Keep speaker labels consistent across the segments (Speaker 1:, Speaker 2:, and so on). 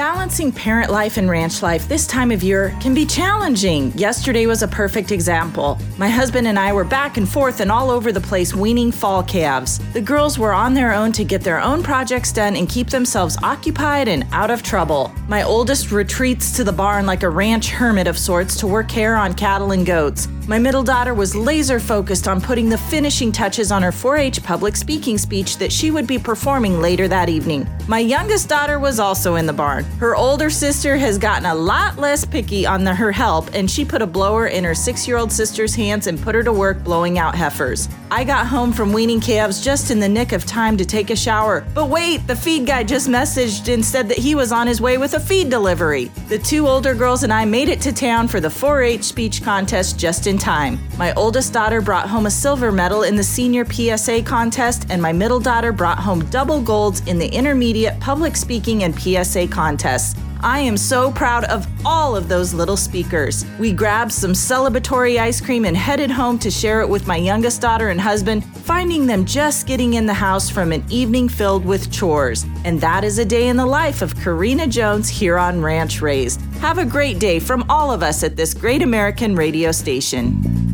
Speaker 1: Balancing parent life and ranch life this time of year can be challenging. Yesterday was a perfect example. My husband and I were back and forth and all over the place weaning fall calves. The girls were on their own to get their own projects done and keep themselves occupied and out of trouble. My oldest retreats to the barn like a ranch hermit of sorts to work care on cattle and goats. My middle daughter was laser focused on putting the finishing touches on her 4 H public speaking speech that she would be performing later that evening. My youngest daughter was also in the barn. Her older sister has gotten a lot less picky on the, her help, and she put a blower in her six year old sister's hands and put her to work blowing out heifers. I got home from weaning calves just in the nick of time to take a shower. But wait, the feed guy just messaged and said that he was on his way with a feed delivery. The two older girls and I made it to town for the 4 H speech contest just in time. My oldest daughter brought home a silver medal in the senior PSA contest, and my middle daughter brought home double golds in the intermediate public speaking and PSA contests. I am so proud of all of those little speakers. We grabbed some celebratory ice cream and headed home to share it with my youngest daughter and husband, finding them just getting in the house from an evening filled with chores. And that is a day in the life of Karina Jones here on Ranch Raised. Have a great day from all of us at this great American radio station.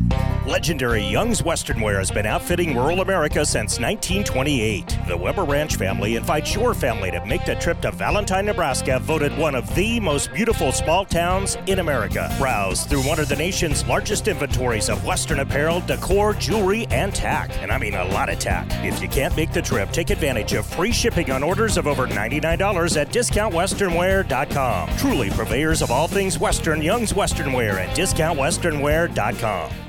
Speaker 2: Legendary Young's Western Wear has been outfitting rural America since 1928. The Weber Ranch family invites your family to make the trip to Valentine, Nebraska, voted one of the most beautiful small towns in America. Browse through one of the nation's largest inventories of Western apparel, decor, jewelry, and tack. And I mean a lot of tack. If you can't make the trip, take advantage of free shipping on orders of over $99 at discountwesternwear.com. Truly purveyors of all things Western, Young's Western Wear at discountwesternwear.com.